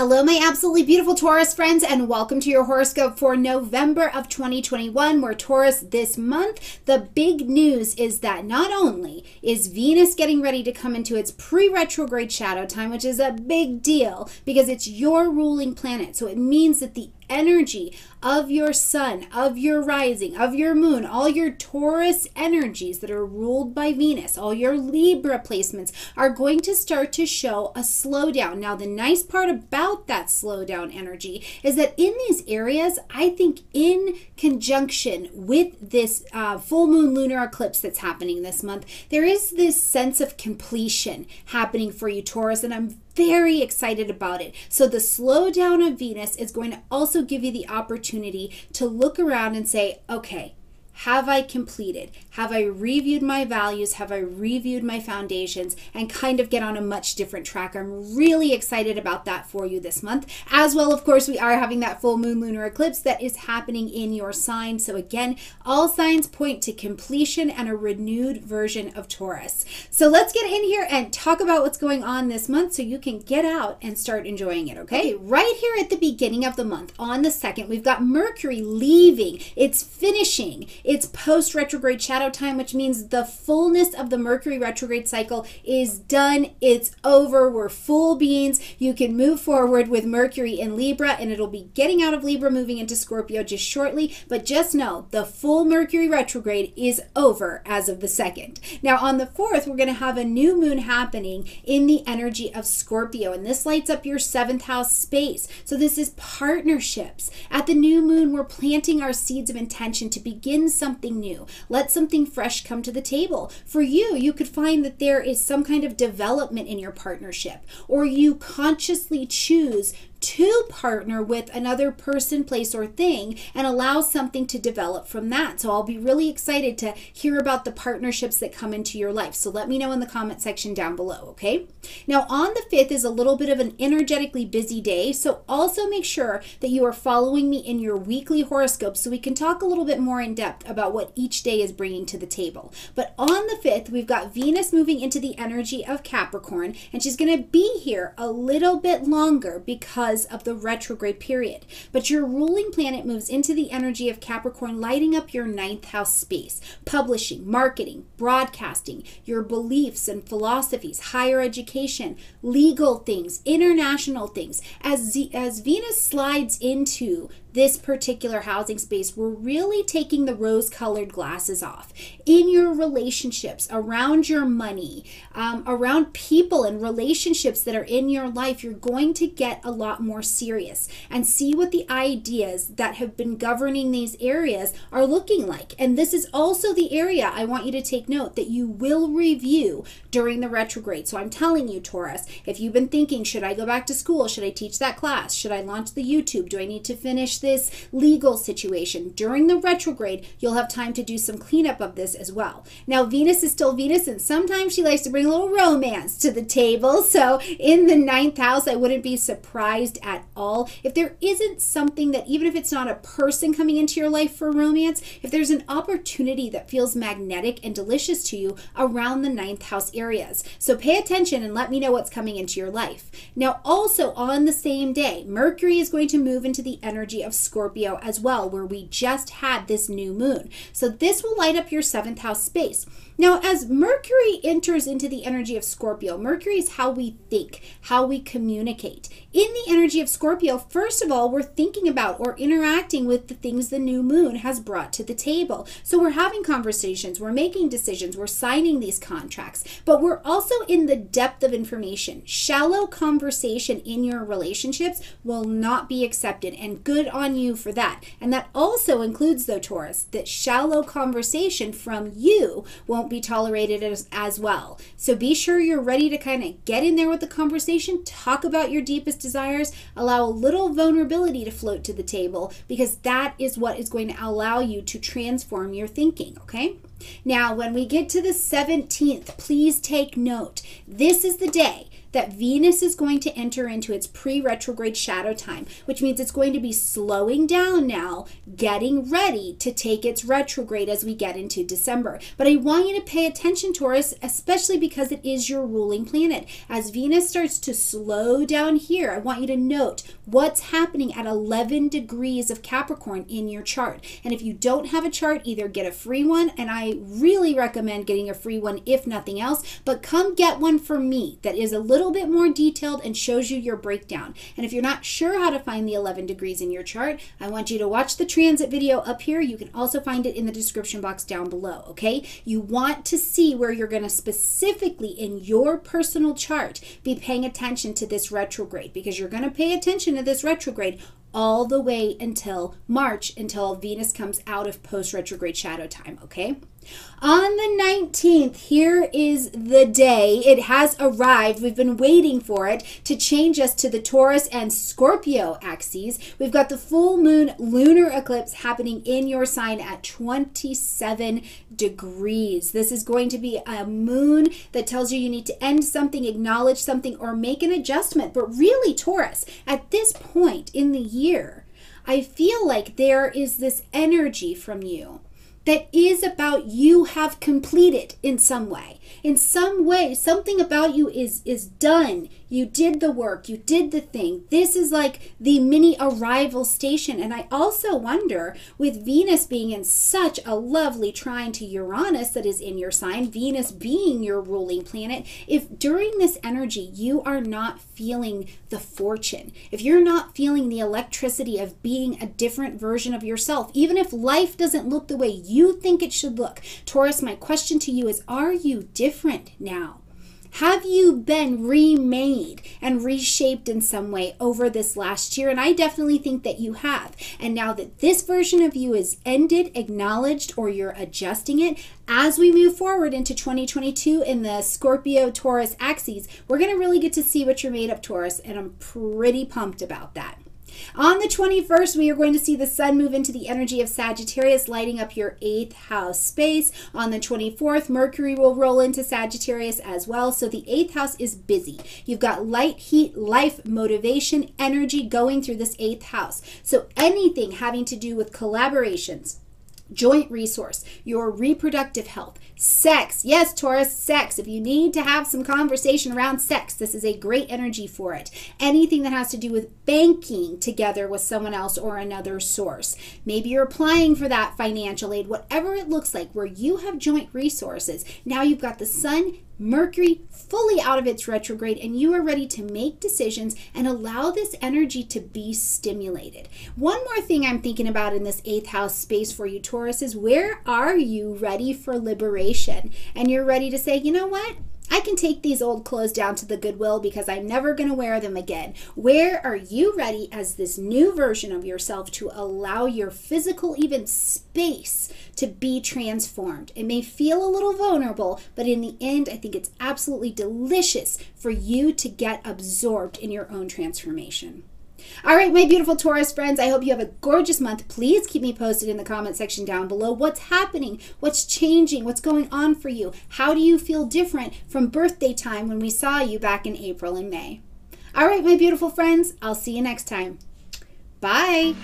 Hello, my absolutely beautiful Taurus friends, and welcome to your horoscope for November of 2021. Where Taurus this month, the big news is that not only is Venus getting ready to come into its pre retrograde shadow time, which is a big deal because it's your ruling planet. So it means that the energy of your sun, of your rising, of your moon, all your Taurus energies that are ruled by Venus, all your Libra placements are going to start to show a slowdown. Now, the nice part about that slowdown energy is that in these areas, I think in conjunction with this uh, full moon lunar eclipse that's happening this month, there is this sense of completion happening for you, Taurus, and I'm very excited about it. So, the slowdown of Venus is going to also give you the opportunity to look around and say, okay, have I completed? Have I reviewed my values? Have I reviewed my foundations and kind of get on a much different track? I'm really excited about that for you this month. As well, of course, we are having that full moon lunar eclipse that is happening in your sign. So, again, all signs point to completion and a renewed version of Taurus. So, let's get in here and talk about what's going on this month so you can get out and start enjoying it, okay? Right here at the beginning of the month, on the second, we've got Mercury leaving, it's finishing it's post retrograde shadow time, which means the fullness of the Mercury retrograde cycle is done. It's over. We're full beings. You can move forward with Mercury in Libra, and it'll be getting out of Libra, moving into Scorpio just shortly. But just know the full Mercury retrograde is over as of the second. Now, on the fourth, we're going to have a new moon happening in the energy of Scorpio, and this lights up your seventh house space. So, this is partnerships. At the new moon, we're planting our seeds of intention to begin something new. Let something fresh come to the table. For you, you could find that there is some kind of development in your partnership, or you consciously choose to partner with another person, place, or thing and allow something to develop from that. So I'll be really excited to hear about the partnerships that come into your life. So let me know in the comment section down below, okay? Now, on the 5th is a little bit of an energetically busy day. So also make sure that you are following me in your weekly horoscope so we can talk a little bit more in depth about what each day is bringing to the table. But on the 5th, we've got Venus moving into the energy of Capricorn, and she's going to be here a little bit longer because because of the retrograde period. But your ruling planet moves into the energy of Capricorn, lighting up your ninth house space, publishing, marketing, broadcasting, your beliefs and philosophies, higher education, legal things, international things. As, Z- as Venus slides into this particular housing space, we're really taking the rose colored glasses off. In your relationships, around your money, um, around people and relationships that are in your life, you're going to get a lot more serious and see what the ideas that have been governing these areas are looking like. And this is also the area I want you to take note that you will review during the retrograde. So I'm telling you, Taurus, if you've been thinking, should I go back to school? Should I teach that class? Should I launch the YouTube? Do I need to finish this legal situation? During the retrograde, you'll have time to do some cleanup of this as well. Now, Venus is still Venus, and sometimes she likes to bring a little romance to the table. So in the ninth house, I wouldn't be surprised at all if there isn't something that, even if it's not a person coming into your life for romance, if there's an opportunity that feels magnetic and delicious to you around the ninth house areas. So pay attention and let me know what's coming into your life. Now, also on the same day, Mercury is going to move into the energy of Scorpio as well, where we just had this new moon. So this will light up your seventh house space. Now, as Mercury enters into the energy of Scorpio, Mercury is how we think, how we communicate. In the energy of Scorpio, first of all, we're thinking about or interacting with the things the new moon has brought to the table. So we're having conversations, we're making decisions, we're signing these contracts, but we're also in the depth of information. Shallow conversation in your relationships will not be accepted, and good on you for that. And that also includes, though, Taurus, that shallow conversation from you won't be tolerated as, as well. So be sure you're ready to kind of get in there with the conversation, talk about your deepest desires, allow a little vulnerability to float to the table because that is what is going to allow you to transform your thinking, okay? Now, when we get to the 17th, please take note. This is the day that Venus is going to enter into its pre retrograde shadow time, which means it's going to be slowing down now, getting ready to take its retrograde as we get into December. But I want you to pay attention, Taurus, especially because it is your ruling planet. As Venus starts to slow down here, I want you to note what's happening at 11 degrees of Capricorn in your chart. And if you don't have a chart, either get a free one, and I really recommend getting a free one if nothing else, but come get one for me that is a little bit more detailed and shows you your breakdown. And if you're not sure how to find the 11 degrees in your chart, I want you to watch the transit video up here. You can also find it in the description box down below, okay? You want to see where you're going to specifically in your personal chart be paying attention to this retrograde because you're going to pay attention to this retrograde all the way until March, until Venus comes out of post retrograde shadow time, okay? On the 19th, here is the day. It has arrived. We've been waiting for it to change us to the Taurus and Scorpio axes. We've got the full moon lunar eclipse happening in your sign at 27 degrees. This is going to be a moon that tells you you need to end something, acknowledge something, or make an adjustment. But really, Taurus, at this point in the year, I feel like there is this energy from you that is about you have completed in some way. In some way something about you is is done. You did the work. You did the thing. This is like the mini arrival station. And i also wonder with venus being in such a lovely trine to uranus that is in your sign venus being your ruling planet if during this energy you are not feeling the fortune if you're not feeling the electricity of being a different version of yourself even if life doesn't look the way you think it should look taurus my question to you is are you different now have you been remade and reshaped in some way over this last year? And I definitely think that you have. And now that this version of you is ended, acknowledged, or you're adjusting it, as we move forward into 2022 in the Scorpio Taurus axes, we're going to really get to see what you're made of, Taurus. And I'm pretty pumped about that. On the 21st, we are going to see the sun move into the energy of Sagittarius, lighting up your eighth house space. On the 24th, Mercury will roll into Sagittarius as well. So the eighth house is busy. You've got light, heat, life, motivation, energy going through this eighth house. So anything having to do with collaborations, joint resource, your reproductive health, sex. Yes, Taurus, sex. If you need to have some conversation around sex, this is a great energy for it. Anything that has to do with banking together with someone else or another source. Maybe you're applying for that financial aid, whatever it looks like, where you have joint resources. Now you've got the sun Mercury fully out of its retrograde, and you are ready to make decisions and allow this energy to be stimulated. One more thing I'm thinking about in this eighth house space for you, Taurus, is where are you ready for liberation? And you're ready to say, you know what? I can take these old clothes down to the Goodwill because I'm never going to wear them again. Where are you ready as this new version of yourself to allow your physical, even space, to be transformed? It may feel a little vulnerable, but in the end, I think it's absolutely delicious for you to get absorbed in your own transformation. All right, my beautiful Taurus friends, I hope you have a gorgeous month. Please keep me posted in the comment section down below. What's happening? What's changing? What's going on for you? How do you feel different from birthday time when we saw you back in April and May? All right, my beautiful friends, I'll see you next time. Bye.